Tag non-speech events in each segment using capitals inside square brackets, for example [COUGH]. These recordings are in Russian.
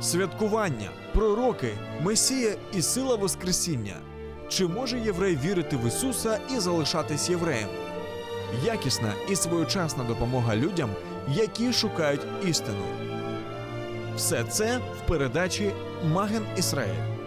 Святкування, пророки, Месія і сила Воскресіння. Чи може єврей вірити в Ісуса і залишатись євреєм? Якісна і своєчасна допомога людям, які шукають істину. Все це в передачі Маген Ісраїль.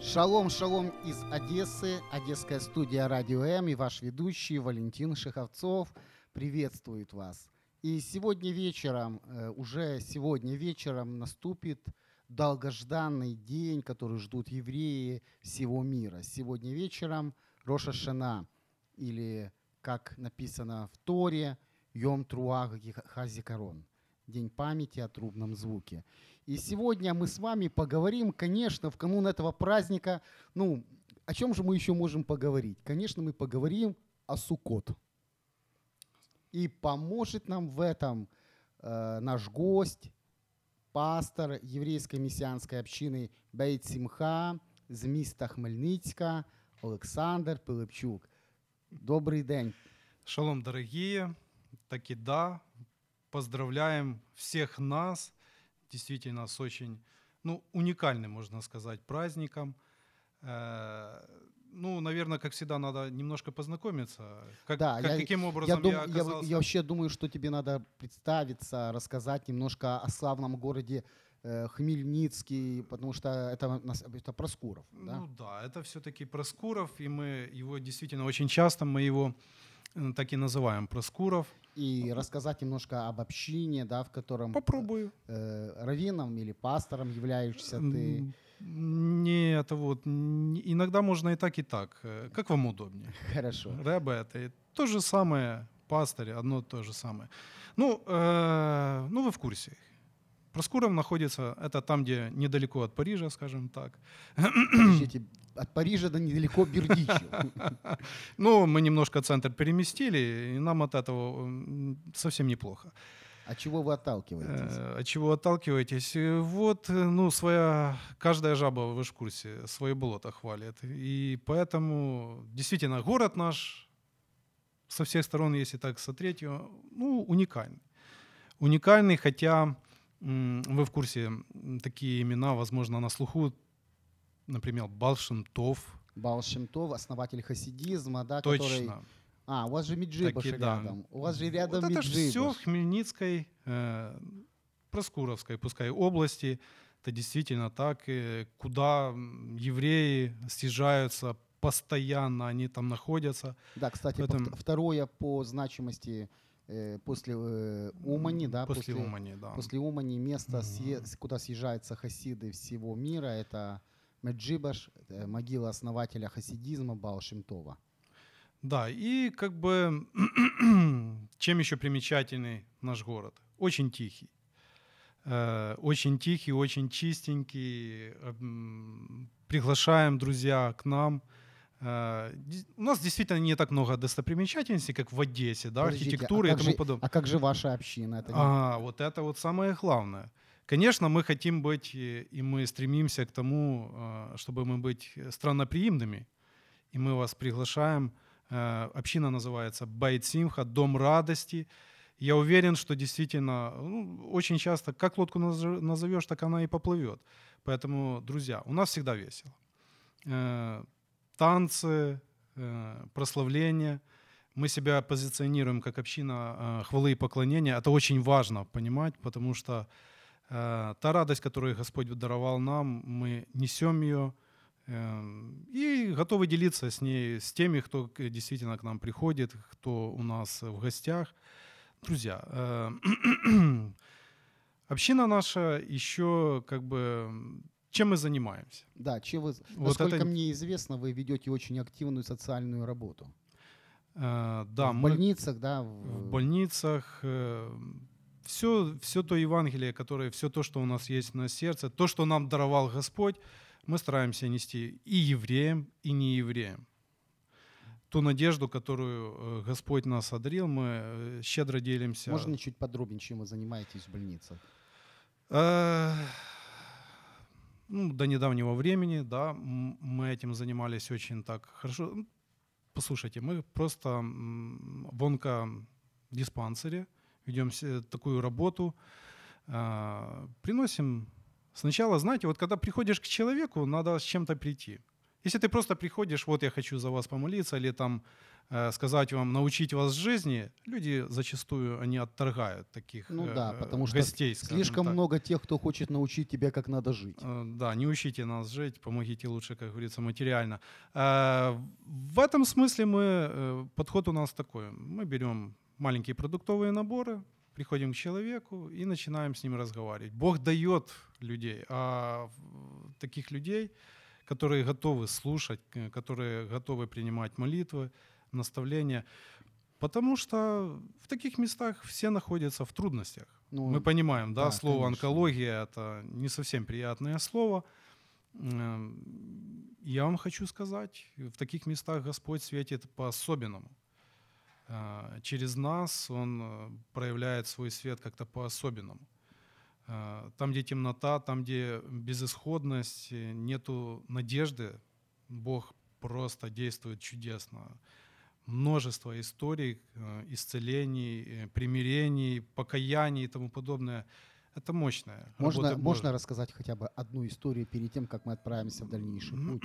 Шалом, шалом из Одессы, Одесская студия Радио М и ваш ведущий Валентин Шеховцов приветствует вас. И сегодня вечером, э, уже сегодня вечером наступит долгожданный день, который ждут евреи всего мира. Сегодня вечером Роша Шана, или, как написано в Торе, Йом Труах Хазикарон, День памяти о трубном звуке. И сегодня мы с вами поговорим, конечно, в канун этого праздника, ну, о чем же мы еще можем поговорить? Конечно, мы поговорим о Суккот. И поможет нам в этом э, наш гость, пастор еврейской мессианской общины Бейт Симха з міста Хмельницька Олександр Пилипчук. Добрий день. Шалом, дорогие. Таки да, поздравляем всех нас, действительно с очень ну, уникальным, можно сказать, праздником. Э, ну, наверное, как всегда, надо немножко познакомиться. Как, Да, как- я- каким Я, образом дум- я, я, оказался... я вообще думаю, что тебе надо представиться, рассказать немножко о славном городе э, Хмельницкий, потому что это, это Проскуров. Да? Ну да, это все-таки Проскуров, и мы его действительно очень часто, мы его э, так и называем Проскуров. И рассказать немножко об общине, да, в котором Попробую. э, раввином или пастором являешься ты. Нет, вот, иногда можно и так, и так. Э, Как вам удобнее? Хорошо. Рэбе это и то же самое, пастырь, одно то же самое. Ну, э, ну вы в курсе. Проскуров находится, это там, где недалеко от Парижа, скажем так. Подождите, от Парижа до недалеко Бердичев. [LAUGHS] Ну, мы немножко центр переместили, и нам от этого совсем неплохо. От чего вы отталкиваетесь? Э, От чего отталкиваетесь? Э, Вот, э, ну, своя, каждая жаба, вы же в курсе, свое болото хвалит. И поэтому, действительно, город наш со всех сторон, если так смотреть, ну, уникальный. Уникальный, хотя вы в курсе, такие имена, возможно, на слуху, например, Балшемтов, Баал Шемтов, основатель хасидизма, да, который... А, у вас же Меджибаш Таки да. рядом. У вас же рядом вот это все в Меджибаш. Хмельницкой, э, Проскуровской, пускай, области. Это действительно так, э, куда евреи съезжаются постоянно, они там находятся. Да, кстати, Поэтому- второе по значимости э, после э, Умани, да, После, Умани, да. после Умани место, Мгм. съе- с- куда съезжаются хасиды всего мира, это Меджибаш, могила основателя хасидизма Баал Шемтова. Да, и как бы [CLEARS THROAT] чем еще примечательный наш город? Очень тихий. Э, Очень тихий, очень чистенький. М, Приглашаем, друзья, к нам. Э, У нас действительно не так много достопримечательностей, как в Одессе, да, Подождите, архитектуры а и тому же- подобное. А как же ваша община? Это не- А, вот это вот самое главное. Конечно, мы хотим быть, э, и мы стремимся к тому, чтобы мы быть странноприимными. И мы вас приглашаем. Э, Община называется Байт Симха, Дом радости. Я уверен, что действительно, ну, очень часто, как лодку наз- назовешь, так она и поплывет. Поэтому, друзья, у нас всегда весело. Э, Танцы, э, прославление. Мы себя позиционируем как община хвалы и поклонения. Это очень важно понимать, потому что та радость, которую Господь даровал нам, мы несем ее и готовы делиться с ней, с теми, кто действительно к нам приходит, кто у нас в гостях. Друзья, э, [CLEARS THROAT] община наша еще как бы... Чем мы занимаемся? Да, че вы, Вот насколько это- мне известно, вы ведете очень активную социальную работу. Э, Да, в мы больницах, да, в больницах, э, все, все то Евангелие, которое, все то, что у нас есть на сердце, то, что нам даровал Господь, мы стараемся нести и евреям, и неевреям. Ту надежду, которую э, Господь нас одарил, мы э, щедро делимся. Можно чуть подробнее, чем вы занимаетесь в больницах? Э, ну, до недавнего времени, да, мы этим занимались очень так хорошо. Послушайте, мы просто в онкодиспансере ведем такую работу, приносим сначала, знаете, вот когда приходишь к человеку, надо с чем-то прийти. Если ты просто приходишь, вот я хочу за вас помолиться, или там э, сказать вам, научить вас жизни, люди зачастую они отторгают таких ну, да, э, потому гостей. Что слишком так. много тех, кто хочет научить тебя, как надо жить. Э, да, не учите нас жить, помогите лучше, как говорится, материально. Э, в этом смысле мы, э, подход у нас такой. Мы берем маленькие продуктовые наборы, приходим к человеку и начинаем с ним разговаривать. Бог дает людей, а таких людей, которые готовы слушать, э, которые готовы принимать молитвы, наставления. Потому что в таких местах все находятся в трудностях. Ну, Мы понимаем, да, да слово конечно. онкология это не совсем приятное слово. Эм, я вам хочу сказать, в таких местах Господь светит по-особенному. Э, через нас Он э, проявляет свой свет как-то по-особенному. Э, там, где темнота, там, где безысходность, нету надежды, Бог просто действует чудесно. Множество историй, исцелений, примирений, покаяний и тому подобное. Это мощное. Можно, можно рассказать хотя бы одну историю перед тем, как мы отправимся в дальнейший путь?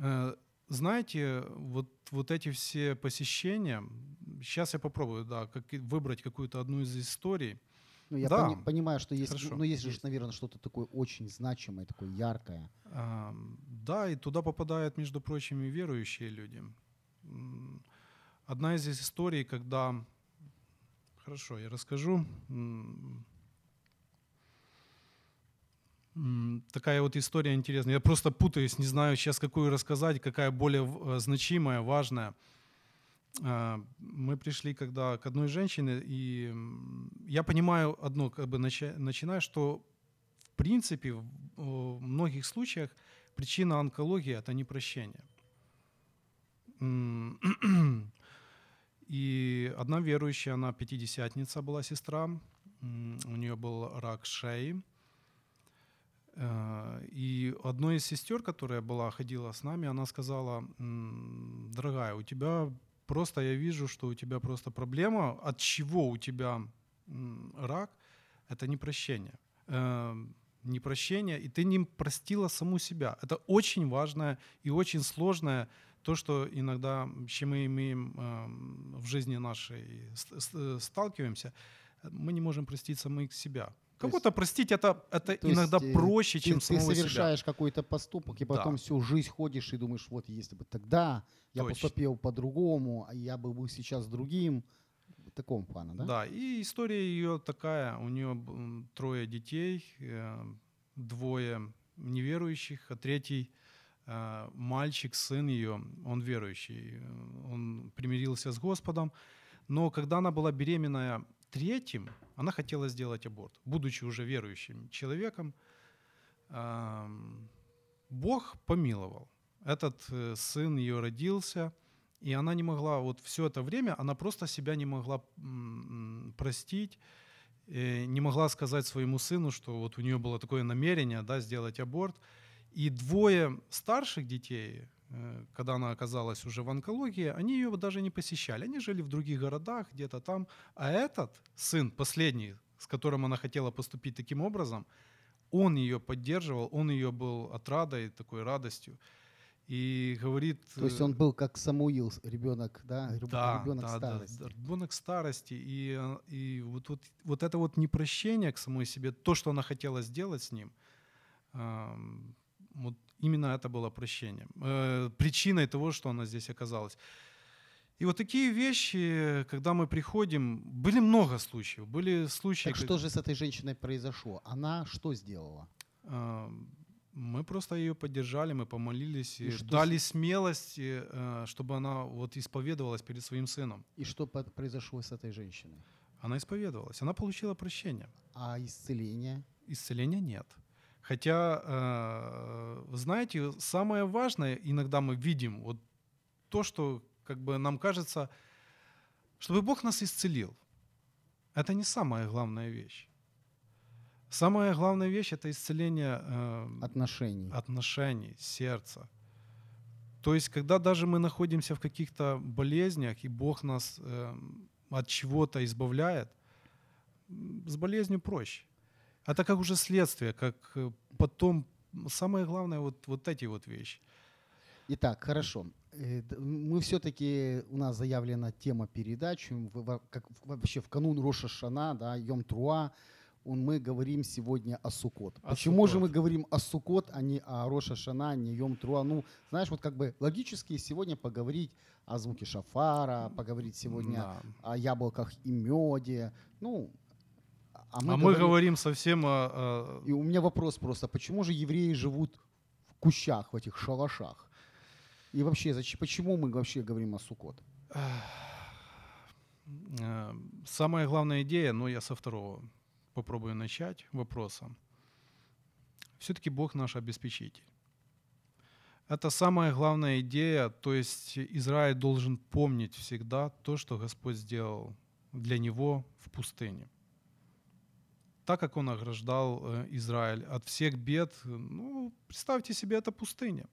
[CLEARS THROAT] Знаете, вот, вот эти все посещения, сейчас я попробую, да, как, выбрать какую-то одну из историй. Ну, я да. пони, понимаю, что есть, Хорошо. ну, есть, есть. же, наверное, что-то такое очень значимое, такое яркое. А, да, и туда попадают, между прочим, и верующие люди. Одна из историй, когда... Хорошо, я расскажу такая вот история интересная. Я просто путаюсь, не знаю сейчас, какую рассказать, какая более э, значимая, важная. А, мы пришли когда к одной женщине, и я понимаю одно, как бы начиная, что в принципе в многих случаях причина онкологии – это непрощение. [CLEARS THROAT] И одна верующая, она пятидесятница была сестра, у нее был рак шеи – и одной из сестер, которая была, ходила с нами, она сказала, дорогая, у тебя просто, я вижу, что у тебя просто проблема, от чего у тебя рак, это непрощение. Э, непрощение, и ты не простила саму себя. Это очень важное и очень сложное то, что иногда, с чем мы имеем эм, в жизни нашей, сталкиваемся, мы не можем простить самих себя. Кого-то простить это, это иногда есть, э, проще, чем ты, самого Ты совершаешь себя. какой-то поступок, и потом да. всю жизнь ходишь и думаешь, вот если бы тогда я Точно. поступил по-другому, а я бы был сейчас другим. В таком плане, да? Да, и история ее такая. У нее трое детей, э, двое неверующих, а третий э, мальчик, сын ее, он верующий. Он примирился с Господом. Но когда она была беременная третьим, она хотела сделать аборт, будучи уже верующим человеком. Бог помиловал. Этот э, сын ее родился, и она не могла, вот все это время, она просто себя не могла простить, э, не могла сказать своему сыну, что вот у нее было такое намерение да, сделать аборт. И двое старших детей, когда она оказалась уже в онкологии, они ее даже не посещали. Они жили в других городах, где-то там. А этот сын, последний, с которым она хотела поступить таким образом, он ее поддерживал, он ее был отрадой, такой радостью. И говорит... То есть он был как Самуил, ребенок, да? Да, ребенок да, старости. Да, ребенок старости. И, э, и вот, вот, вот это вот непрощение к самой себе, то, что она хотела сделать с ним, вот именно это было прощением, э, причиной того, что она здесь оказалась. И вот такие вещи, когда мы приходим, были много случаев. Были случаи. Так как... что же с этой женщиной произошло? Она что сделала? Э, мы просто ее поддержали, мы помолились, и дали с... смелость, э, чтобы она вот исповедовалась перед своим сыном. И что произошло с этой женщиной? Она исповедовалась, она получила прощение. А исцеление? Исцеления нет. Хотя, э, знаете, самое важное иногда мы видим вот то, что как бы нам кажется, чтобы Бог нас исцелил. Это не самая главная вещь. Самая главная вещь это исцеление э, Отношений. отношений, сердца. То есть, когда даже мы находимся в каких-то болезнях, и Бог нас э, от чего-то избавляет, с болезнью проще. Это как уже следствие, как э, потом самое главное вот, вот эти вот вещи. Итак, хорошо. Э, Мы все-таки, у нас заявлена тема в- как вообще в канун Роша Шана, да, Йом Труа, мы говорим сегодня о Сукот. О Почему же мы говорим о Сукот, а не о Роша Шана, не Йом Труа? Ну, знаешь, вот как бы логически сегодня поговорить о звуке шафара, поговорить сегодня Да. о яблоках и меде. Ну, а А мы, мы, говорим- говорим совсем о, И у меня вопрос просто, почему же евреи живут в кущах, в этих шалашах? И вообще, зачем, почему мы вообще говорим о Сукот? Э, Самая главная идея, но я со второго попробую начать вопроса. Все-таки Бог наш обеспечитель. Это самая главная идея, то есть Израиль должен помнить всегда то, что Господь сделал для него в пустыне. Так как Он ограждал э, Израиль от всех бед, ну, представьте себе, это пустыня.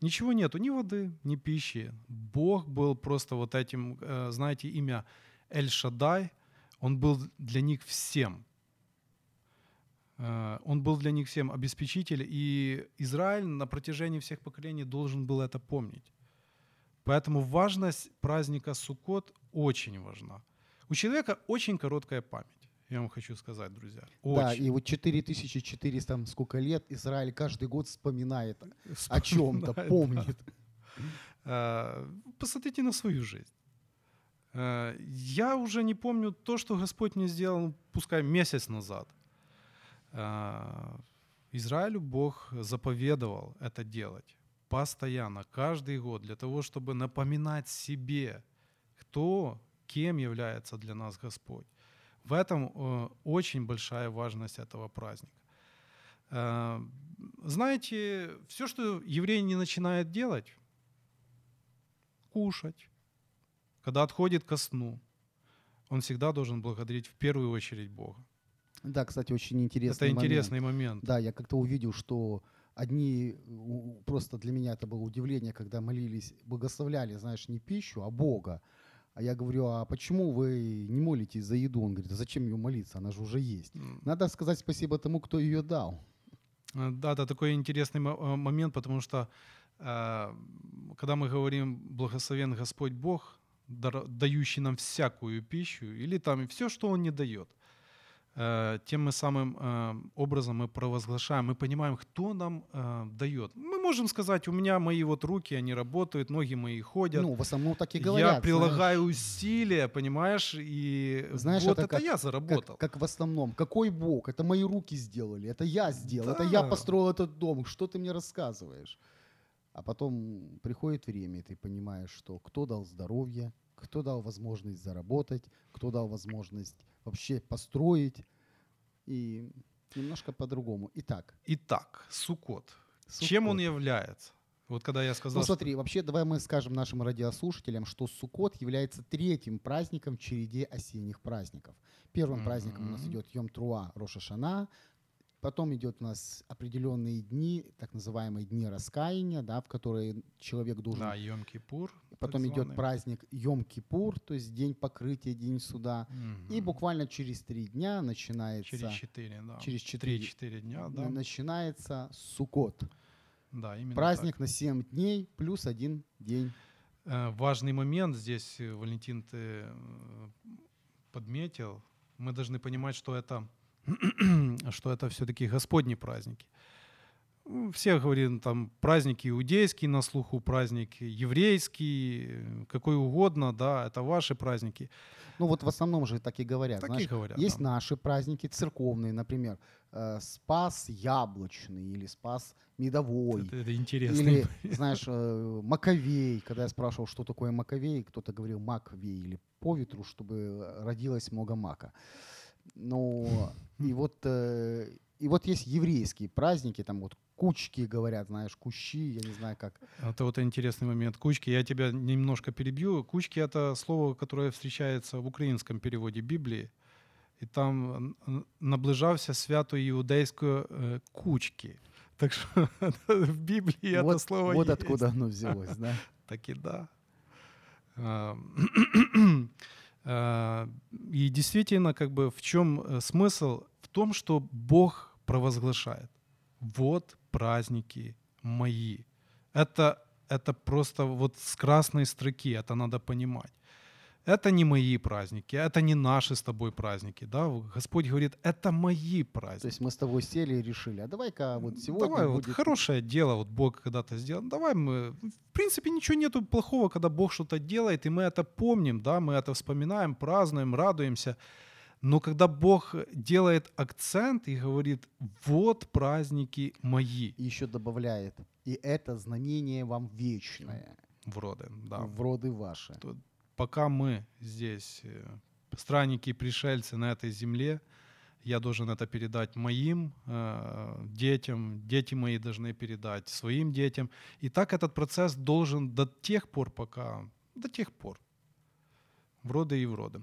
Ничего нету, ни воды, ни пищи. Бог был просто вот этим, э, знаете, имя Эль-Шадай, он был для них всем. Э, Он был для них всем обеспечитель, и Израиль на протяжении всех поколений должен был это помнить. Поэтому важность праздника Суккот очень важна. У человека очень короткая память, я вам хочу сказать, друзья. Да, Очень. и вот 4400 там сколько лет Израиль каждый год вспоминает о чем-то, Вспоминает, помнит. Э, [LAUGHS] Посмотрите на свою жизнь. Э, Я уже не помню то, что Господь мне сделал, ну, пускай месяц назад. Э, Израилю Бог заповедовал это делать постоянно, каждый год, для того, чтобы напоминать себе, кто, кем является для нас Господь. В этом э, очень большая важность этого праздника. Э, Знаете, все, что еврей не начинает делать, кушать, когда отходит ко сну, он всегда должен благодарить в первую очередь Бога. Да, кстати, очень интересный Это момент. интересный момент. Да, я как-то увидел, что одни, просто для меня это было удивление, когда молились, благословляли, знаешь, не пищу, а Бога. А я говорю, а почему вы не молитесь за еду? Он говорит, а зачем ее молиться, она же уже есть. Надо сказать спасибо тому, кто ее дал. э, Да, это такой интересный э, момент, потому что э, когда мы говорим «благословен Господь Бог», дающий нам всякую пищу, или там все, что Он не дает, тем мы самым э, образом мы провозглашаем, мы понимаем, кто нам э, дает. Мы можем сказать, у меня мои вот руки, они работают, ноги мои ходят, Ну, в основном так и говорят. я знаешь. прилагаю усилия, понимаешь, и Знаешь, вот это это, как- я заработал. Как, как в основном. Какой Бог? Это мои руки сделали, это я сделал, это Да. я построил этот дом. Что ты мне рассказываешь? А потом приходит время, и ты понимаешь, что кто дал здоровье, кто дал возможность заработать, кто дал возможность вообще построить. И немножко по-другому. Итак, Итак, Сукот. Чем он Суккот. является? Вот когда я сказал, Ну что- смотри, вообще давай мы скажем нашим радиослушателям, что Суккот является третьим праздником в череде осенних праздников. Первым праздником у нас идет Йом Труа Роша Шана, потом идет у нас определенные дни, так называемые дни раскаяния, да, в которые человек должен... да, Йом-Кипур. потом так идет праздник Йом Кипур, то есть день покрытия, день суда. И Мгм. буквально через три дня начинается... Через 4, да. через четыре- 3-4 дня, да. начинается Суккот. Да, именно Праздник на 7 дней плюс один день. так. Э, Важный момент здесь, э, Валентин, ты э, подметил. Мы должны понимать, что это, [CLEARS THROAT] что это все-таки Господни праздники. Ну, Все говорим, там праздник иудейский на слуху, праздник еврейский, какой угодно, да, это ваши праздники. Ну вот в основном же так и говорят. Так знаешь, и говорят. Есть да. наши праздники церковные, например, э, Спас Яблочный или Спас Медовой. Это, это интересно. Или, [LAUGHS] знаешь, э, Маковей. Когда я спрашивал, что такое Маковей, кто-то говорил Маковей или по ветру, чтобы родилось много мака. Ну, [LAUGHS] и вот, э, и вот есть еврейские праздники, там вот кучки говорят, знаешь, кущи, я не знаю как. Это вот интересный момент. Кучки, я тебя немножко перебью. Кучки — это слово, которое встречается в українському переводі Біблії. І там н- наближався свято іудейської е, кучки. Так що [LAUGHS] в Біблії вот, це слово вот є. откуда оно [LAUGHS] взялось, да? Так и да. [CLEARS THROAT] [CLEARS THROAT] А, И действительно, как бы в чем э, смысл? В том, что Бог провозглашает. Вот праздники мои. Это, это просто вот с красной строки, это надо понимать. Это не мои праздники, это не наши с тобой праздники. Да? Господь говорит, это мои праздники. То есть мы с тобой сели и решили, а давай-ка вот сегодня Давай, вот будет... хорошее дело, вот Бог когда-то сделал. Давай мы, в принципе, ничего нету плохого, когда Бог что-то делает, и мы это помним, да, мы это вспоминаем, празднуем, радуемся. Но когда Бог делает акцент и говорит, вот праздники мои, И еще добавляет, и это знамение вам вечное, вроде, да. в роды ваши. То- Пока мы здесь, э, странники и пришельцы на этой земле, я должен это передать моим э, детям, дети мои должны передать своим детям. И так этот процесс должен до тех пор, пока, до тех пор, в роды и в роды.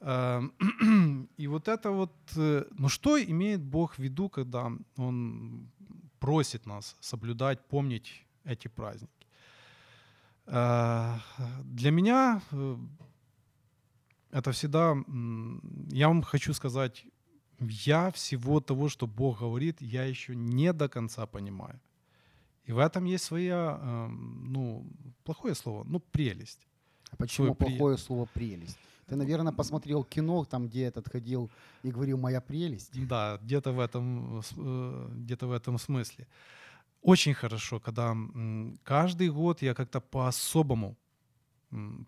Э, [CLEARS THROAT] И вот это вот, э, ну что имеет Бог в виду, когда Он просит нас соблюдать, помнить эти праздники? Э, Для меня э, это всегда, я вам хочу сказать, я всего того, что Бог говорит, я еще не до конца понимаю. И в этом есть своя, эм, ну, плохое слово, ну, прелесть. А почему Свой при- плохое слово «прелесть»? Ты, наверное, посмотрел кино, там, где этот ходил и говорил «моя прелесть». Да, где-то в этом, э, где-то в этом смысле. Очень хорошо, когда каждый год я как-то по-особому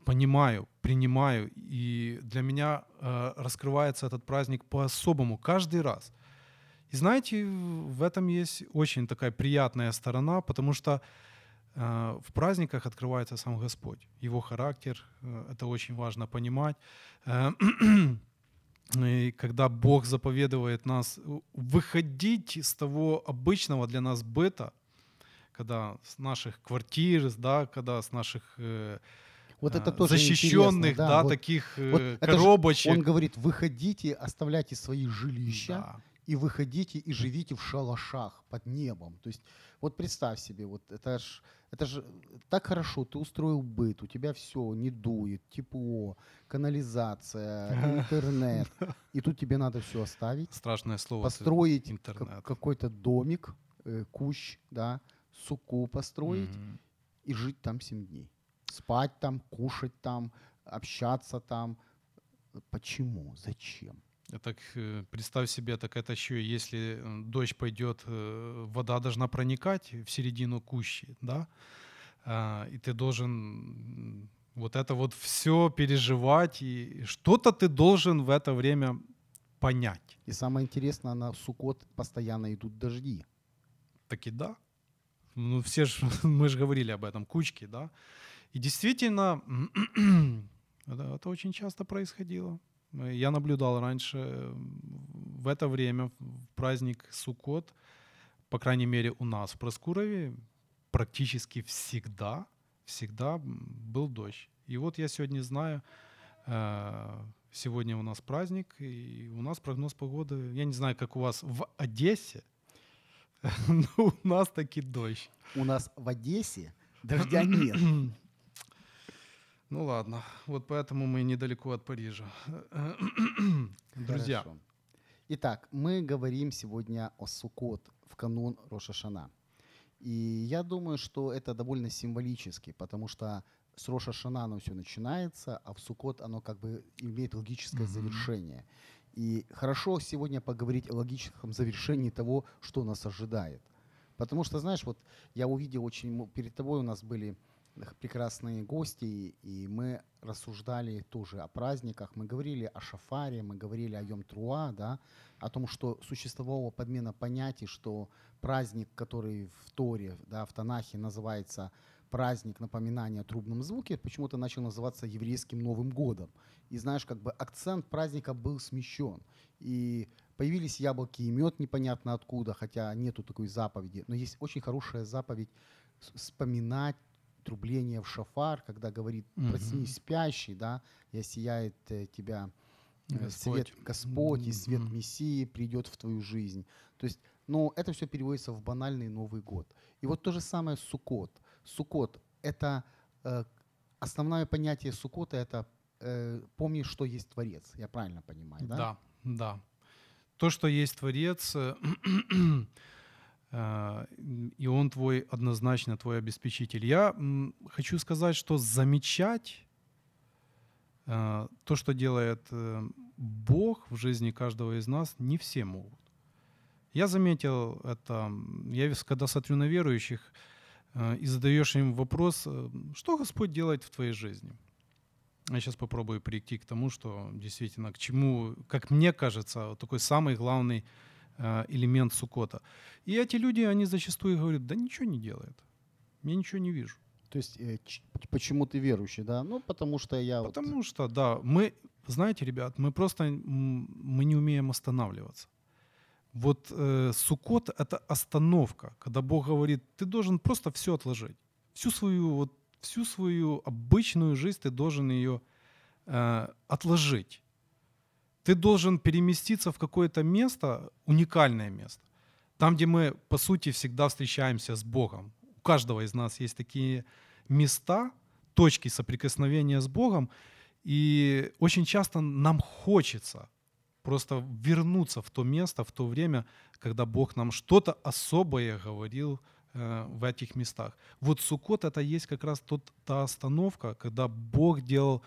понимаю, принимаю, и для меня э, раскрывается этот праздник по-особому каждый раз. И знаете, в этом есть очень такая приятная сторона, потому что э, в праздниках открывается сам Господь, Его характер, э, это очень важно понимать. [CLEARS THROAT] И когда Бог заповедует нас выходить из того обычного для нас быта, когда с наших квартир, да, когда с наших э, Вот это а, тоже защищенных, интересно, да, вот- таких э, вот это же коробочек. Он говорит, выходите, оставляйте свои жилища Да. и выходите и живите в шалашах под небом. То есть вот представь себе, вот это ж, это же так хорошо, ты устроил быт, у тебя все не дует, тепло, канализация, [LAUGHS] интернет, и тут тебе надо все оставить, Страшное слово. построить интернет. какой-то домик, э, кущ, да, суку построить Мгм. и жить там 7 дней. Спать там, кушать там, общаться там. Почему? Зачем? Так э, представь себе, так это еще, если э, дождь пойдет, э, вода должна проникать в середину кущи, да, А, и ты должен вот это вот все переживать, и что-то ты должен в это время понять. И самое интересное, на Сукот постоянно идут дожди. Так и да. Ну, все ж, [LAUGHS] мы же говорили об этом, кучки, да. И действительно, [CLEARS THROAT] это, очень часто происходило. Я наблюдал раньше э, в это время, в праздник Суккот, по крайней мере у нас в Проскурове, практически всегда, всегда был дождь. И вот я сегодня знаю, э, сегодня у нас праздник, и у нас прогноз погоды, я не знаю, как у вас в Одессе, [LAUGHS] но у нас таки дождь. У нас в Одессе дождя нет. [CLEARS THROAT] Ну ладно, вот поэтому мы недалеко от Парижа. [CLEARS THROAT] Друзья, Хорошо. Итак, мы говорим сегодня о Сукот в канун Рошашана. И я думаю, что это довольно символически, потому что с Роша Шана оно все начинается, а в Сукот оно как бы имеет логическое Мгм. завершение. И хорошо сегодня поговорить о логическом завершении того, что нас ожидает. Потому что, знаешь, вот я увидел очень... Перед тобой у нас были прекрасные гости, и мы рассуждали тоже о праздниках. Мы говорили о шафаре, мы говорили о Йом-Труа, да, о том, что существовала подмена понятий, что праздник, который в Торе, да, в Танахе называется праздник напоминания о трубном звуке, почему-то начал называться еврейским Новым годом. И знаешь, как бы акцент праздника был смещен. И появились яблоки и мед непонятно откуда, хотя нету такой заповеди. Но есть очень хорошая заповедь вспоминать трубление в шафар, когда говорит. «проснись спящий», да, и осияет э, тебя э, Господь. свет Господь и свет. Мессии придет в твою жизнь. То есть, но это все переводится в банальный Новый год. И вот то же самое Суккот. Это э, основное понятие Суккота – это помни, что есть Творец. Я правильно понимаю, да? Да, да. То, что есть Творец, э, [CLEARS THROAT] э, и Он твой, однозначно твой обеспечитель. Я хочу сказать, что замечать то, что делает Бог в жизни каждого из нас, не все могут. Я заметил это, я когда смотрю на верующих и задаешь им вопрос, э, что Господь делает в твоей жизни? Я сейчас попробую перейти к тому, что действительно, к чему, как мне кажется, вот такой самый главный э, элемент Сукота. И эти люди, они зачастую говорят, да ничего не делает. Я ничего не вижу. То есть э, почему ты верующий, да? Ну, потому что я вот- Потому что, да, мы, знаете, ребят, мы просто мы не умеем останавливаться. Вот э, Суккот — это остановка, когда Бог говорит, ты должен просто все отложить. Всю свою, вот, всю свою обычную жизнь ты должен ее э, отложить. Ты должен переместиться в какое-то место, уникальное место, там, где мы, по сути, всегда встречаемся с Богом. У каждого из нас есть такие места, точки соприкосновения с Богом, и очень часто нам хочется просто вернуться в то место, в то время, когда Бог нам что-то особое говорил э, в этих местах. Вот Суккот это есть как раз тот, та остановка, когда Бог делал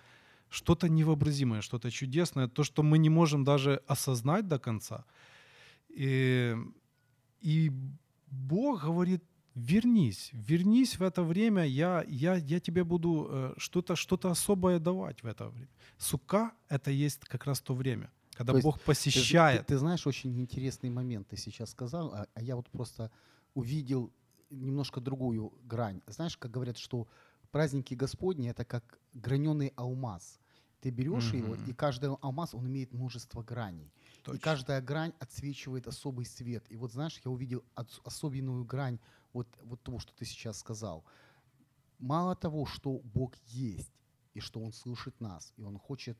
что-то невообразимое, что-то чудесное, то, что мы не можем даже осознать до конца. И, и Бог говорит, вернись, вернись в это время, я, я, я тебе буду э, что-то что особое давать в это время. Сука — это есть как раз то время, когда То есть Бог Ты, посещает. ты- ты знаешь, очень интересный момент ты сейчас сказал, а, а я вот просто увидел немножко другую грань. Знаешь, как говорят, что праздники Господни это как граненый алмаз. Ты берешь его, Мгм. и каждый алмаз, он имеет множество граней. И Точно. каждая грань отсвечивает особый свет. И вот знаешь, я увидел ос- особенную грань вот, вот того, что ты сейчас сказал. Мало того, что Бог есть, и что Он слышит нас, и Он хочет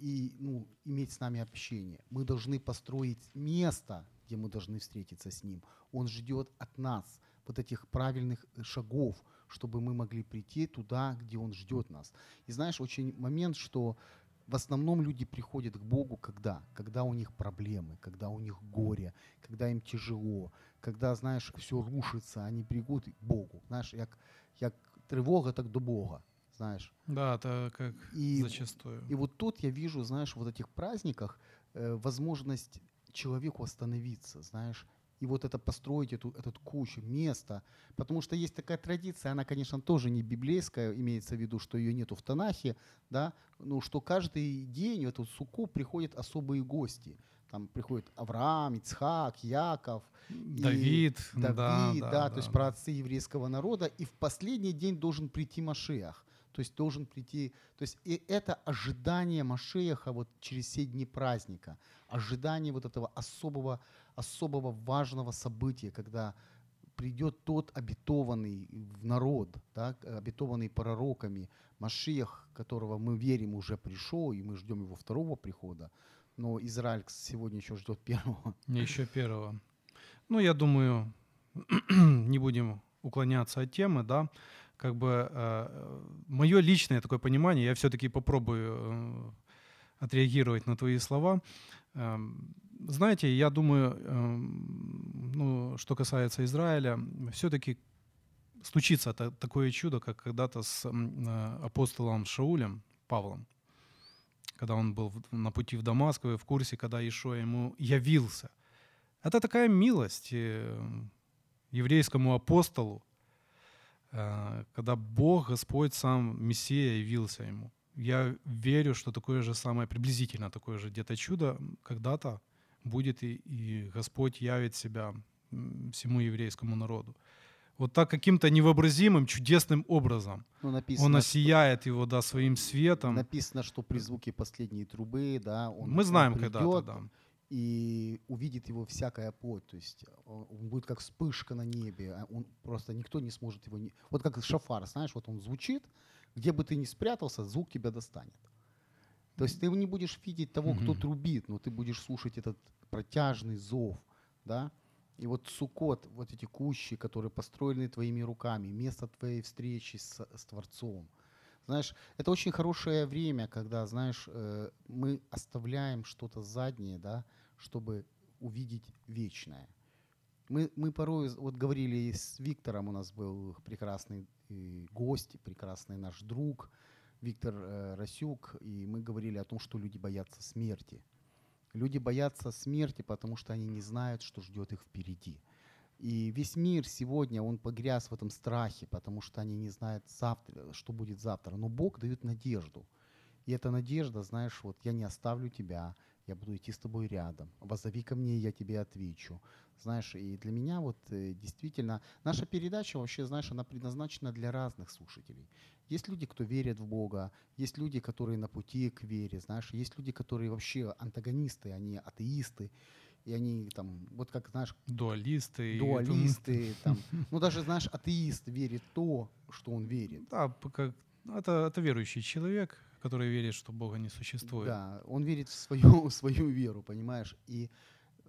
и, ну, иметь с нами общение, мы должны построить место, где мы должны встретиться с Ним. Он ждет от нас вот этих правильных э, шагов, чтобы мы могли прийти туда, где Он ждет нас. И знаешь, очень момент, что в основном люди приходят к Богу когда? Когда у них проблемы, когда у них горе, когда им тяжело, когда, знаешь, все рушится, они придут к Богу. Знаешь, як, як тривога, так до Бога, знаешь. Да, это как И, зачастую. и вот тут я вижу, знаешь, вот этих праздниках э, возможность человеку остановиться, знаешь, и вот это построить эту, этот кучу, место. Потому что есть такая традиция, она, конечно, тоже не библейская, имеется в виду, что ее нету в Танахе, да, ну, что каждый день в эту суку приходят особые гости. Там приходит Авраам, Ицхак, Яков, Давид, Давид, да, да, да, то есть да. праотцы еврейского народа, и в последний день должен прийти Машех. То есть должен прийти, то есть и это ожидание Машеха вот через все дни праздника, ожидание вот этого особого, особого важного события, когда придет тот обетованный в народ, да, обетованный пророками, Машех, которого мы верим уже пришел, и мы ждем его второго прихода, но Израиль сегодня еще ждет первого. Не еще первого. Ну, я думаю, [CLEARS THROAT] не будем уклоняться от темы, да. Как бы мое личное такое понимание, я все-таки попробую э, отреагировать на твои слова. Эм, Знаете, я думаю, эм, ну, что касается Израиля, все-таки случится та- такое чудо, как когда-то с э, апостолом Шаулем, Павлом, когда он был на пути в Дамаск, вы в курсе, когда Ишо ему явился. Это такая милость. э, еврейскому апостолу, э, когда Бог, Господь сам, Мессия, явился ему. Я верю, что такое же самое, приблизительно такое же где-то чудо когда-то будет, и, и Господь явит себя всему еврейскому народу. Вот так каким-то невообразимым, чудесным образом. Ну, написано, Он что- осияет его, да, своим светом. Написано, что при звуке последней трубы, да, он, Мы знаем он когда-то, придет, да. И увидит его всякая плоть. То есть он он будет как вспышка на небе. а Он просто никто не сможет его не. Вот как шафар, знаешь, вот он звучит, где бы ты ни спрятался, звук тебя достанет. То есть ты не будешь видеть того, кто трубит, но ты будешь слушать этот протяжный зов, да. И вот сукот, вот эти кущи, которые построены твоими руками, место твоей встречи с, с Творцом. Знаешь, это очень хорошее время, когда, знаешь, э, мы оставляем что-то заднее, да, чтобы увидеть вечное. Мы, мы порой, вот говорили с Виктором, у нас был прекрасный гость, прекрасный наш друг Виктор э, Расюк, и мы говорили о том, что люди боятся смерти. Люди боятся смерти, потому что они не знают, что ждет их впереди. И весь мир сегодня, он погряз в этом страхе, потому что они не знают завтра, что будет завтра. Но Бог дает надежду. И эта надежда, знаешь, вот я не оставлю тебя, я буду идти с тобой рядом. Возови ко мне, я тебе отвечу. Знаешь, и для меня вот э, действительно, наша передача вообще, знаешь, она предназначена для разных слушателей. Есть люди, кто верит в Бога, есть люди, которые на пути к вере, знаешь, есть люди, которые вообще антагонисты, они атеисты, и они там, вот как, знаешь, Дуалисты. и там- дуалисты, [LAUGHS] ну даже, знаешь, атеист верит в то, что он верит. Да, пока- это, это верующий человек, который верит, что Бога не существует. Да, он верит в свою, [LAUGHS] в свою веру, понимаешь? И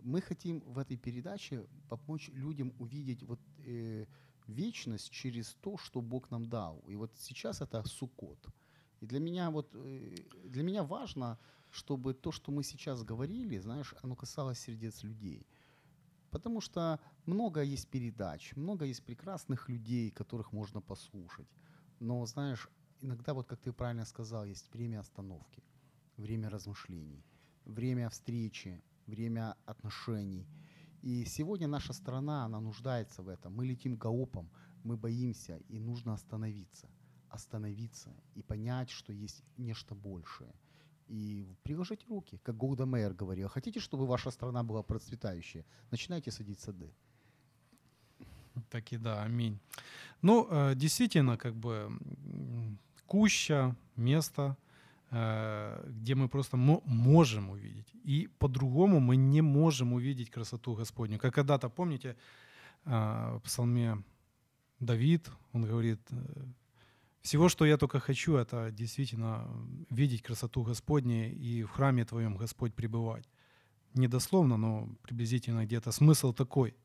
мы хотим в этой передаче помочь людям увидеть вот э, вечность через то, что Бог нам дал. И вот сейчас это сукот. И для меня вот э, для меня важно, чтобы то, что мы сейчас говорили, знаешь, оно касалось сердец людей. Потому что много есть передач, много есть прекрасных людей, которых можно послушать. Но, знаешь, иногда, вот как ты правильно сказал, есть время остановки, время размышлений, время встречи, время отношений. И сегодня наша страна, она нуждается в этом. Мы летим галопом, мы боимся, и нужно остановиться. Остановиться и понять, что есть нечто большее. И приложить руки, как Голда Мейер говорила. Хотите, чтобы ваша страна была процветающая? Начинайте садить сады. Так и да, аминь. Ну, э, действительно, как бы куща, место, э, где мы просто мо- можем увидеть. И по-другому мы не можем увидеть красоту Господню. Как когда-то, помните, э, в псалме Давид, он говорит, э, всего, что я только хочу, это действительно видеть красоту Господню и в храме Твоем, Господь, пребывать. Не дословно, но приблизительно где-то смысл такой –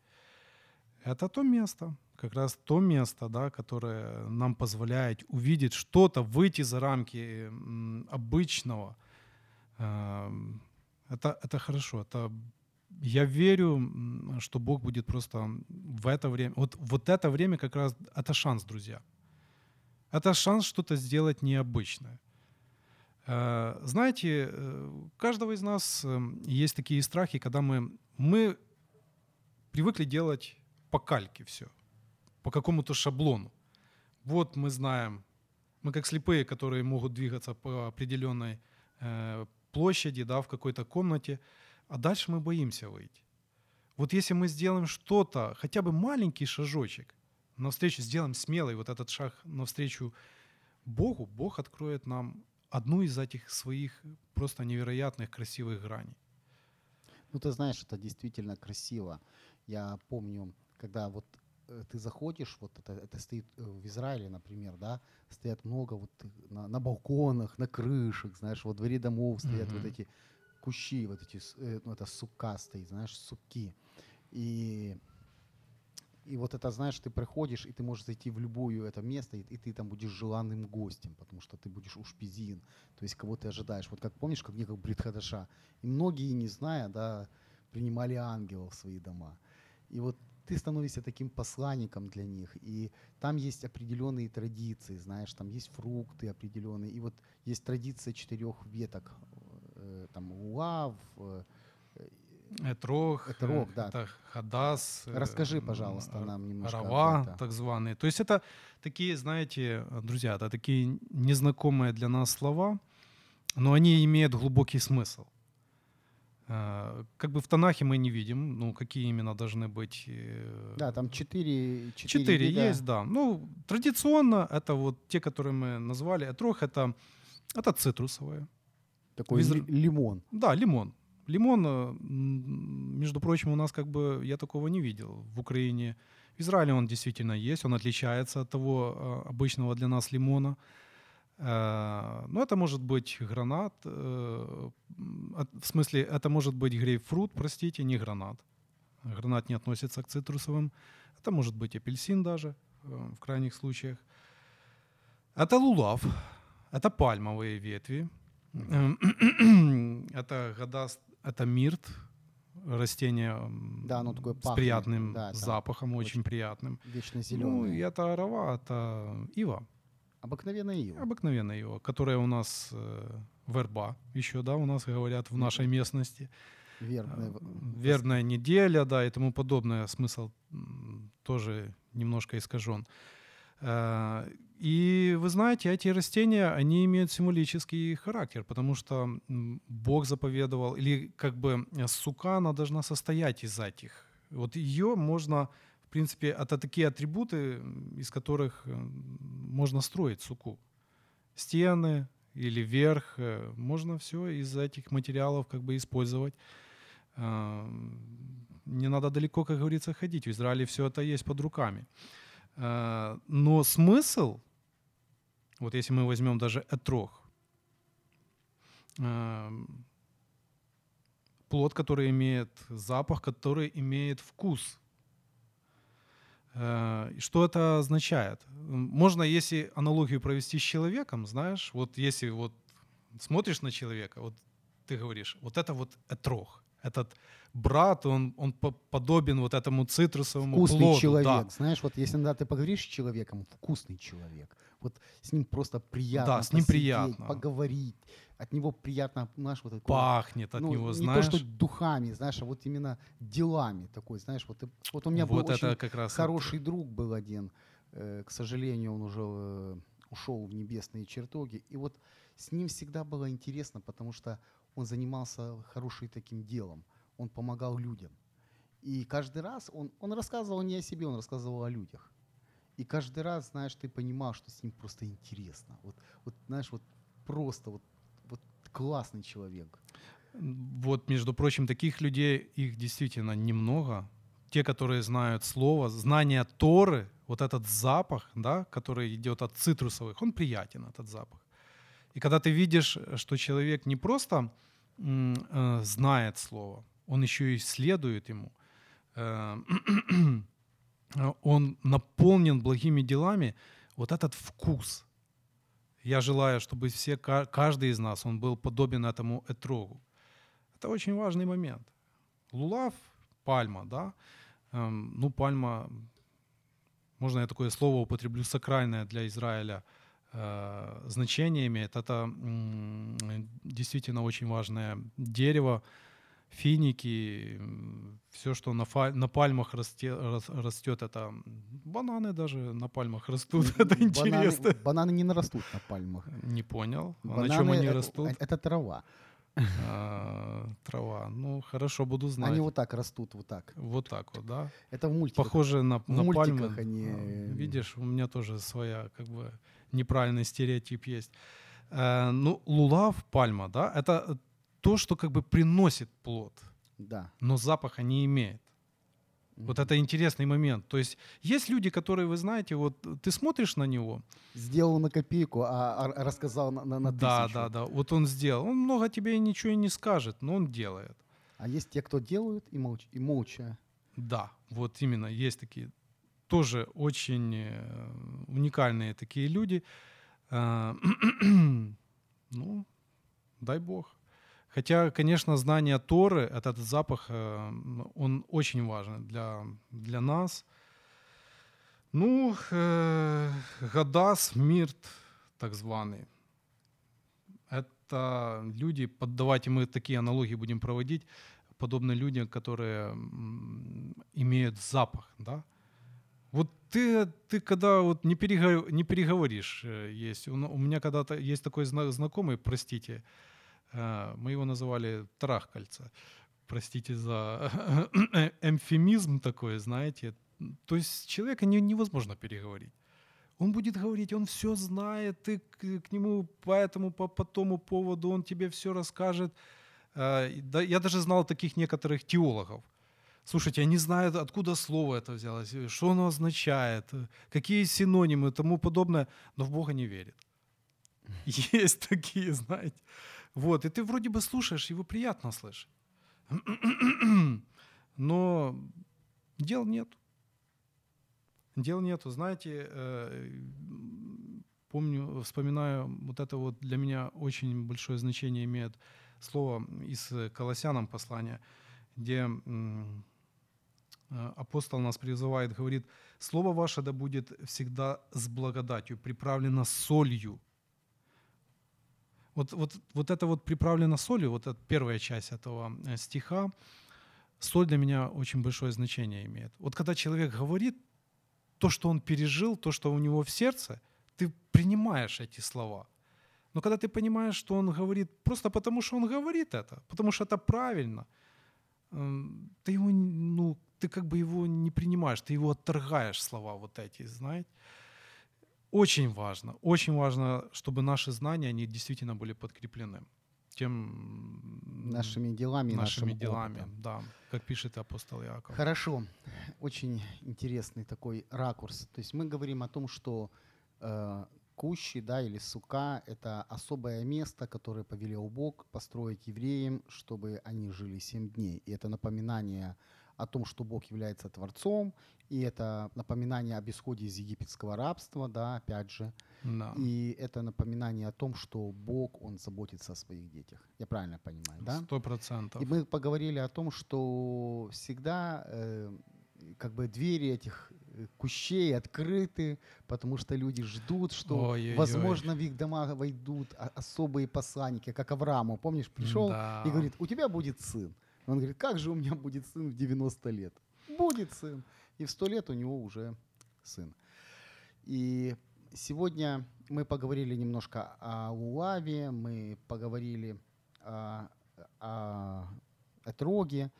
это то место, как раз то место, да, которое нам позволяет увидеть что-то, выйти за рамки обычного. Эм, Это, это хорошо. Это, я верю, что Бог будет просто в это время. Вот, вот это время как раз это шанс, друзья. Это шанс что-то сделать необычное. Э, Знаете, э, у каждого из нас э, есть такие страхи, когда мы, мы привыкли делать по кальке все, по какому-то шаблону. Вот мы знаем, мы как слепые, которые могут двигаться по определенной э, площади, да, в какой-то комнате, а дальше мы боимся выйти. Вот если мы сделаем что-то, хотя бы маленький шажочек, навстречу сделаем смелый вот этот шаг навстречу Богу, Бог откроет нам одну из этих своих просто невероятных красивых граней. Ну, ты знаешь, это действительно красиво. Я помню, когда вот ты заходишь, вот это, это стоит э, в Израиле, например, да, стоят много вот э, на, на балконах, на крышах, знаешь, во дворе домов стоят вот Мгм. эти кущи, вот эти, э, ну, это сука стоит, знаешь, суки. И, и вот это, знаешь, ты приходишь, и ты можешь зайти в любое это место, и, и ты там будешь желанным гостем, потому что ты будешь ушпизин, то есть кого ты ожидаешь. Вот как помнишь, как некого Бритхадаша. И многие, не зная, да, принимали ангелов в свои дома. И вот ты становишься таким посланником для них, и там есть определенные традиции, знаешь, там есть фрукты определенные, и вот есть традиция четырех веток, э, там лав, э, Этрог, Этрог, да. это Хадас. э, Расскажи, пожалуйста, нам немножко это. так званые. То есть это такие, знаете, друзья, это такие незнакомые для нас слова, но они имеют глубокий смысл. Э, Как бы в Танахе мы не видим, ну, какие именно должны быть э, Да, там четыре, четыре, есть, да. Ну, традиционно это вот те, которые мы назвали. Этрох это, это цитрусовые. Такой Визр- ли- лимон. Да, лимон. Лимон, э, между прочим, у нас как бы я такого не видел в Украине. В Израиле он действительно есть, он отличается от того э, обычного для нас лимона. Э, Ну, это может быть гранат, э, в смысле, это может быть грейпфрут, простите, не гранат. Гранат не относится к цитрусовым. Это может быть апельсин даже э, в крайних случаях. Это лулав, это пальмовые ветви. Эм, [CLEARS THROAT] Это гадаст, это мирт, растение Да, оно такое с пахнет, приятным да, запахом, очень, очень приятным. Вечно Ну, зеленый. и это арава, это ива, Обыкновенная ива. обыкновенная ива, которая у нас э, верба еще, да, у нас говорят в нашей местности. Вербная Э, в- Верная неделя, да, и тому подобное. Смысл тоже немножко искажен. Э, И вы знаете, эти растения, они имеют символический характер, потому что Бог заповедовал, или как бы э, сука, она должна состоять из этих. Вот ее можно, принципе, это такие атрибуты, из которых э, можно строить суку. Стены или верх, э, можно все из этих материалов как бы использовать. А, Не надо далеко, как говорится, ходить. В Израиле все это есть под руками. А, Но смысл, вот если мы возьмем даже этрог, а, плод, который имеет запах, который имеет вкус. Э, Что это означает? Можно, если аналогию провести с человеком, знаешь, вот если вот смотришь на человека, вот ты говоришь, вот это вот этрог, этот брат, он, он по- подобен вот этому цитрусовому Вкусный плоду. человек. Да. Знаешь, вот если иногда ты поговоришь с человеком, вкусный человек. Вот с ним просто приятно Да, с ним посидеть, приятно. поговорить. От него приятно, знаешь, вот такое, Пахнет от ну, него, не знаешь. то, что духами, знаешь, а вот именно делами такой, знаешь, вот, вот у меня вот был это очень как раз хороший друг был один, э, к сожалению, он уже э, ушел в небесные чертоги, и вот с ним всегда было интересно, потому что он занимался хорошим таким делом, он помогал людям. И каждый раз он, он рассказывал не о себе, он рассказывал о людях. И каждый раз, знаешь, ты понимал, что с ним просто интересно. Вот, вот знаешь, вот просто вот классный человек. Вот, между прочим, таких людей, их действительно немного. Те, которые знают слово, знание Торы, вот этот запах, да, который идет от цитрусовых, он приятен, этот запах. И когда ты видишь, что человек не просто э, знает слово, он еще и следует ему, э, [CLEARS THROAT] он наполнен благими делами, вот этот вкус. Я желаю, чтобы все, ка- каждый из нас, он был подобен этому этрогу. Это очень важный момент. Лулав, пальма, да, Эм, ну, пальма, можно я такое слово употреблю, сакральное для Израиля э, значение имеет. Это м, действительно очень важное дерево, финики, все, что на, фа- на пальмах расте- рас- растет, это бананы даже на пальмах растут. [LAUGHS] Это Бананы- интересно. Бананы не нарастут на пальмах. Не понял. А на Бананы чем они растут? э- Это трава. А, трава. Ну, хорошо, буду знать. Они вот так растут, вот так. Вот так вот, да. Это в мультиках. Похоже на, в на пальмы. они, э, Видишь, у меня тоже своя, как бы, неправильный стереотип есть. Э, ну, лулав, пальма, да, это то, что как бы приносит плод, Да. но запаха не имеет. Вот это интересный момент. То есть есть люди, которые, вы знаете, вот ты смотришь на него, Сделал на копейку, а, а рассказал на, на, на да, тысячу. да, да, вот он сделал, он много тебе ничего и не скажет, но он делает. А есть те, кто делают и, молч, и молча. Да, вот именно есть такие тоже очень э, уникальные такие люди. Э, [CLEARS THROAT] Ну, дай бог. Хотя, конечно, знание Торы, этот запах, э, он очень важен для, для нас. Ну, э, Гадас, Мирт, так званый. Это люди, давайте мы такие аналогии будем проводить, подобны людям, которые имеют запах, да. Вот ты, ты когда вот не, переговор, не переговоришь, э, есть. У, меня когда-то есть такой зна- знакомый, простите, мы его называли трахкальца. Простите за [COUGHS] эмфемизм такой, знаете. То есть человека не, невозможно переговорить. Он будет говорить, он все знает, ты к, к нему по этому, по, по тому поводу, он тебе все расскажет. Э, я даже знал таких некоторых теологов. Слушайте, они знают, откуда слово это взялось, э, что оно означает, э, какие синонимы и тому подобное, но в Бога не верит. [LAUGHS] Есть такие, знаете. Вот, и ты вроде бы слушаешь, его приятно слышать. [CLEARS THROAT] Но дел нет. Дел нету. Знаете, э, помню, вспоминаю, вот это вот для меня очень большое значение имеет слово из Колоссянам послания, где апостол нас призывает, говорит, «Слово ваше да будет всегда с благодатью, приправлено солью». Вот, вот, вот это вот приправлено солью, вот эта первая часть этого э, стиха, соль для меня очень большое значение имеет. Вот когда человек говорит, то, что он пережил, то, что у него в сердце, ты принимаешь эти слова. Но когда ты понимаешь, что он говорит просто потому, что он говорит это, потому что это правильно, ты его, ну, ты как бы его не принимаешь, ты его отторгаешь, слова вот эти, знаете. Очень важно, очень важно, чтобы наши знания, они действительно были подкреплены тем нашими делами, нашими нашим делами, опытом. да, как пишет апостол Иаков. Хорошо, очень интересный такой ракурс. То есть мы говорим о том, что э, кущи, да, или сука – это особое место, которое повелел Бог построить евреям, чтобы они жили семь дней. И это напоминание о том, что Бог является Творцом, и это напоминание об исходе из египетского рабства, да, опять же. Да. И это напоминание о том, что Бог, Он заботится о своих детях. Я правильно понимаю, да? Сто процентов. И мы поговорили о том, что всегда э, как бы двери этих э, кущей открыты, потому что люди ждут, что, Ой-ой-ой. возможно, в их дома войдут особые посланники, как Аврааму. Помнишь, пришел Да. и говорит, у тебя будет сын. Он говорит, как же у меня будет сын в 90 лет? Будет сын. И в 100 лет у него уже сын. И сегодня мы поговорили немножко о Луаве, мы поговорили о, о Этроге.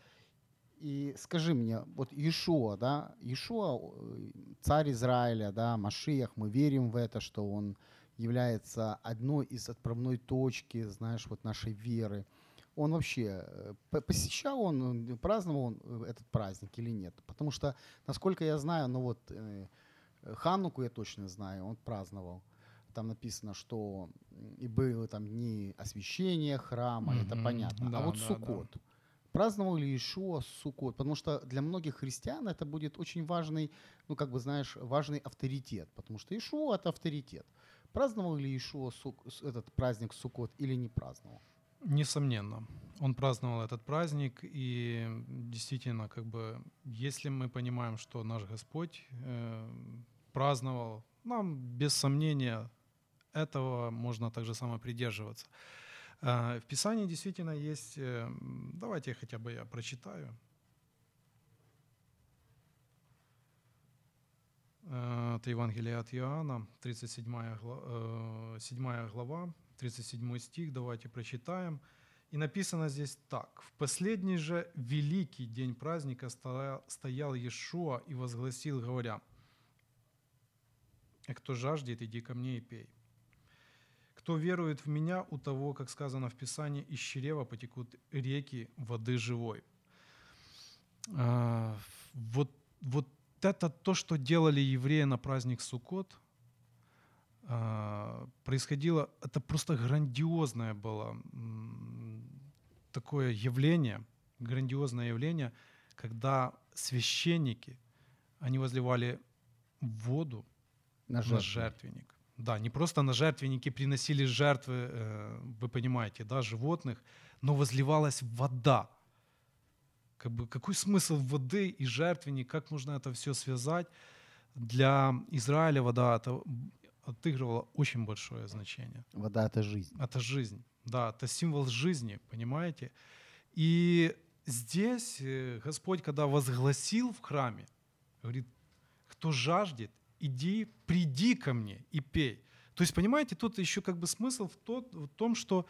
И скажи мне, вот Иешуа, да, Иешуа, царь Израиля, да, Машиях, мы верим в это, что он является одной из отправной точки, знаешь, вот нашей веры. Он вообще, э, по- посещал он, э, праздновал он э, этот праздник или нет? Потому что, насколько я знаю, ну вот Хануку я точно знаю, он праздновал. Там написано, что и были там дни освящения храма, это Мгм. понятно. Да, а вот да, Суккот. Праздновал ли Ишуа Суккот? Потому что для многих христиан это будет очень важный, ну как бы знаешь, важный авторитет. Потому что Ишуа это авторитет. Праздновал ли Ишуа Сук- этот праздник Суккот или не праздновал? Несомненно, он праздновал этот праздник, и действительно, как бы, если мы понимаем, что наш Господь э, праздновал, нам без сомнения этого можно так же само придерживаться. Э, в Писании действительно есть, э, давайте хотя бы я прочитаю. Э, Это Евангелие от Иоанна, 37 гла- э, 7 глава, 37 стих, давайте прочитаем. И написано здесь так. «В последний же великий день праздника стоя- стоял Иешуа и возгласил, говоря, «А кто жаждет, иди ко мне и пей. Кто верует в меня, у того, как сказано в Писании, из чрева потекут реки воды живой». А, Вот, вот это то, что делали евреи на праздник Суккот, происходило, это просто грандиозное было такое явление, грандиозное явление, когда священники, они возливали воду На на жертву. жертвенник. Да, не просто на жертвенники приносили жертвы, э, вы понимаете, да, животных, но возливалась вода. Как бы, какой смысл воды и жертвенник, как можно это все связать? Для Израиля вода это отыгрывала очень большое значение. Вода – это жизнь. Это жизнь, да, это символ жизни, понимаете? И здесь э, Господь, когда возгласил в храме, говорит, кто жаждет, иди, приди ко мне и пей. То есть, понимаете, тут еще как бы смысл в, тот, в том, что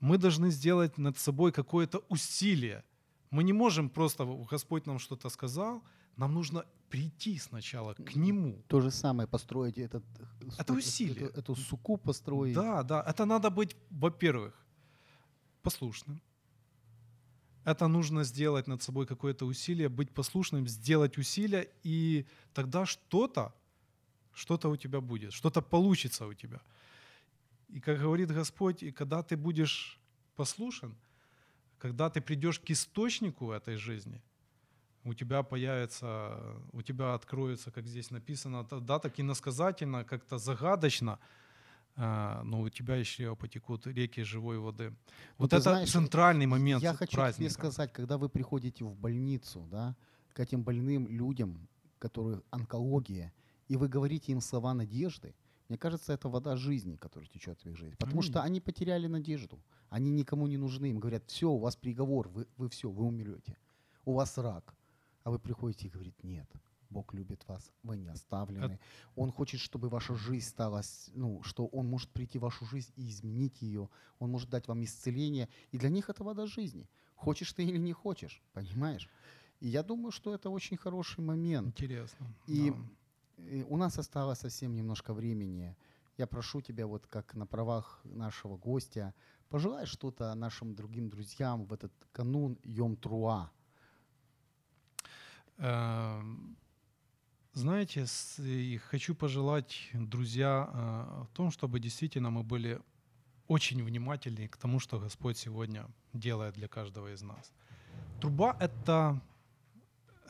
мы должны сделать над собой какое-то усилие. Мы не можем просто, Господь нам что-то сказал, нам нужно прийти сначала к Нему. То же самое построить этот... Это усилие. Эту, эту суку построить. Да, да. Это надо быть, во-первых, послушным. Это нужно сделать над собой какое-то усилие, быть послушным, сделать усилие, и тогда что-то, что-то у тебя будет, что-то получится у тебя. И как говорит Господь, и когда ты будешь послушен, когда ты придешь к источнику этой жизни, у тебя появится, у тебя откроется, как здесь написано, да, так иносказательно, как-то загадочно, а, но у тебя еще потекут реки живой воды. Вот ты это знаешь, центральный момент Я хочу праздника. тебе сказать, когда вы приходите в больницу, да, к этим больным людям, которые онкология, и вы говорите им слова надежды, мне кажется, это вода жизни, которая течет в их жизнь. Потому что Аминь. они потеряли надежду. Они никому не нужны. Им говорят, все, у вас приговор, вы, вы все, вы умрете. У вас рак. А вы приходите и говорите, нет, Бог любит вас, вы не оставлены. Он хочет, чтобы ваша жизнь стала, ну, что Он может прийти в вашу жизнь и изменить ее. Он может дать вам исцеление. И для них это вода жизни. Хочешь ты или не хочешь, понимаешь? И я думаю, что это очень хороший момент. Интересно. И- да. И у нас осталось совсем немножко времени. Я прошу тебя, вот как на правах нашего гостя, пожелай что-то нашим другим друзьям в этот канун Йом-Труа. Эм, Знаете, с- и хочу пожелать, друзья, э, в том, чтобы действительно мы были очень внимательны к тому, что Господь сегодня делает для каждого из нас. Труба — это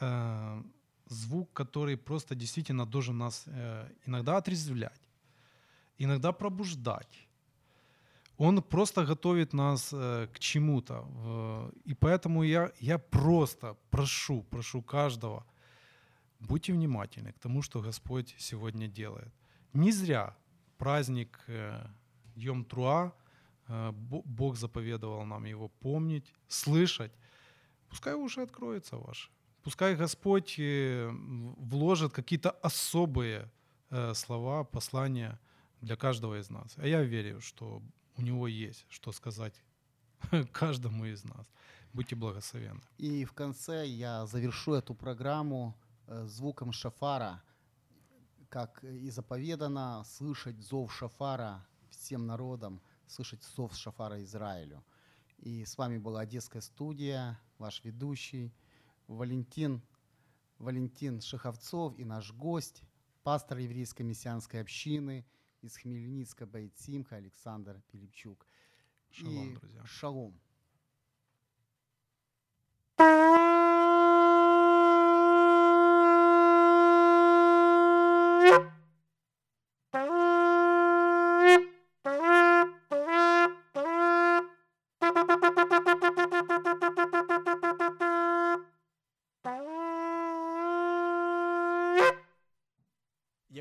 э, звук, который просто действительно должен нас э, иногда отрезвлять, иногда пробуждать. Он просто готовит нас э, к чему-то. В- И поэтому я, я просто прошу, прошу каждого, будьте внимательны к тому, что Господь сегодня делает. Не зря праздник э, Йом-Труа, э, Бо- Бог заповедовал нам его помнить, слышать. Пускай уши откроются ваши. Пускай Господь э, вложит какие-то особые э, слова, послания для каждого из нас. А я верю, что у него есть что сказать [LAUGHS] каждому из нас. Будьте благословенны. И в конце я завершу эту программу э, звуком шафара, как и заповедано, слышать зов шафара всем народам, слышать зов шафара Израилю. И с вами была Одесская студия, ваш ведущий Валентин, Валентин Шиховцов и наш гость, пастор еврейской мессианской общины из Хмельницка Байцимха Александр Пилипчук. Шалом, И друзья. Шалом.